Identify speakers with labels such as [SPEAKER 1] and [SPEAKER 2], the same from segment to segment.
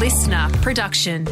[SPEAKER 1] listener production.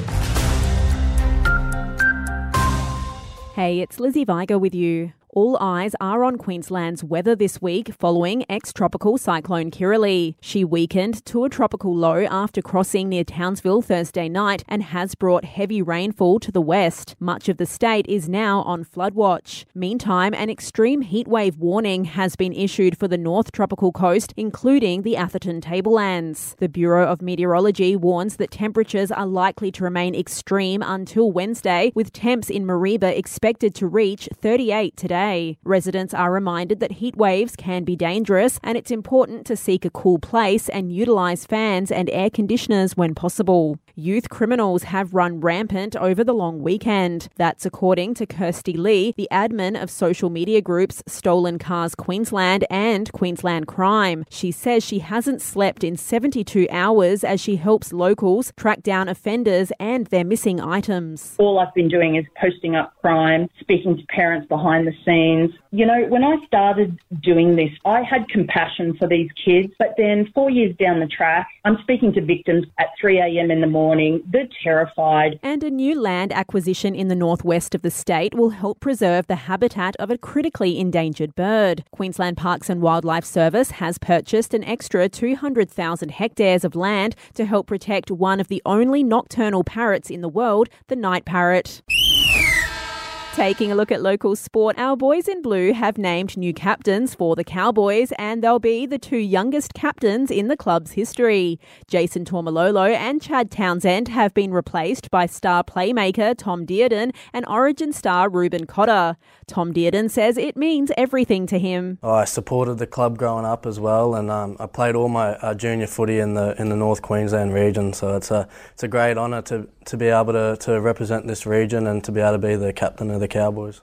[SPEAKER 2] Hey, it's Lizzie Viger with you. All eyes are on Queensland's weather this week following ex tropical cyclone Kirrily. She weakened to a tropical low after crossing near Townsville Thursday night and has brought heavy rainfall to the west. Much of the state is now on flood watch. Meantime, an extreme heatwave warning has been issued for the north tropical coast, including the Atherton Tablelands. The Bureau of Meteorology warns that temperatures are likely to remain extreme until Wednesday, with temps in Mareeba expected to reach 38 today. Residents are reminded that heat waves can be dangerous and it's important to seek a cool place and utilise fans and air conditioners when possible. Youth criminals have run rampant over the long weekend. That's according to Kirsty Lee, the admin of social media groups Stolen Cars Queensland and Queensland Crime. She says she hasn't slept in 72 hours as she helps locals track down offenders and their missing items.
[SPEAKER 3] All I've been doing is posting up crime, speaking to parents behind the scenes. You know, when I started doing this, I had compassion for these kids, but then four years down the track, I'm speaking to victims at 3 a.m. in the morning. They're terrified.
[SPEAKER 2] And a new land acquisition in the northwest of the state will help preserve the habitat of a critically endangered bird. Queensland Parks and Wildlife Service has purchased an extra 200,000 hectares of land to help protect one of the only nocturnal parrots in the world, the night parrot. Taking a look at local sport, our boys in blue have named new captains for the Cowboys, and they'll be the two youngest captains in the club's history. Jason Taumalolo and Chad Townsend have been replaced by star playmaker Tom Dearden and Origin star Reuben Cotter. Tom Dearden says it means everything to him.
[SPEAKER 4] I supported the club growing up as well, and um, I played all my uh, junior footy in the in the North Queensland region. So it's a it's a great honour to to be able to, to represent this region and to be able to be the captain of Cowboys.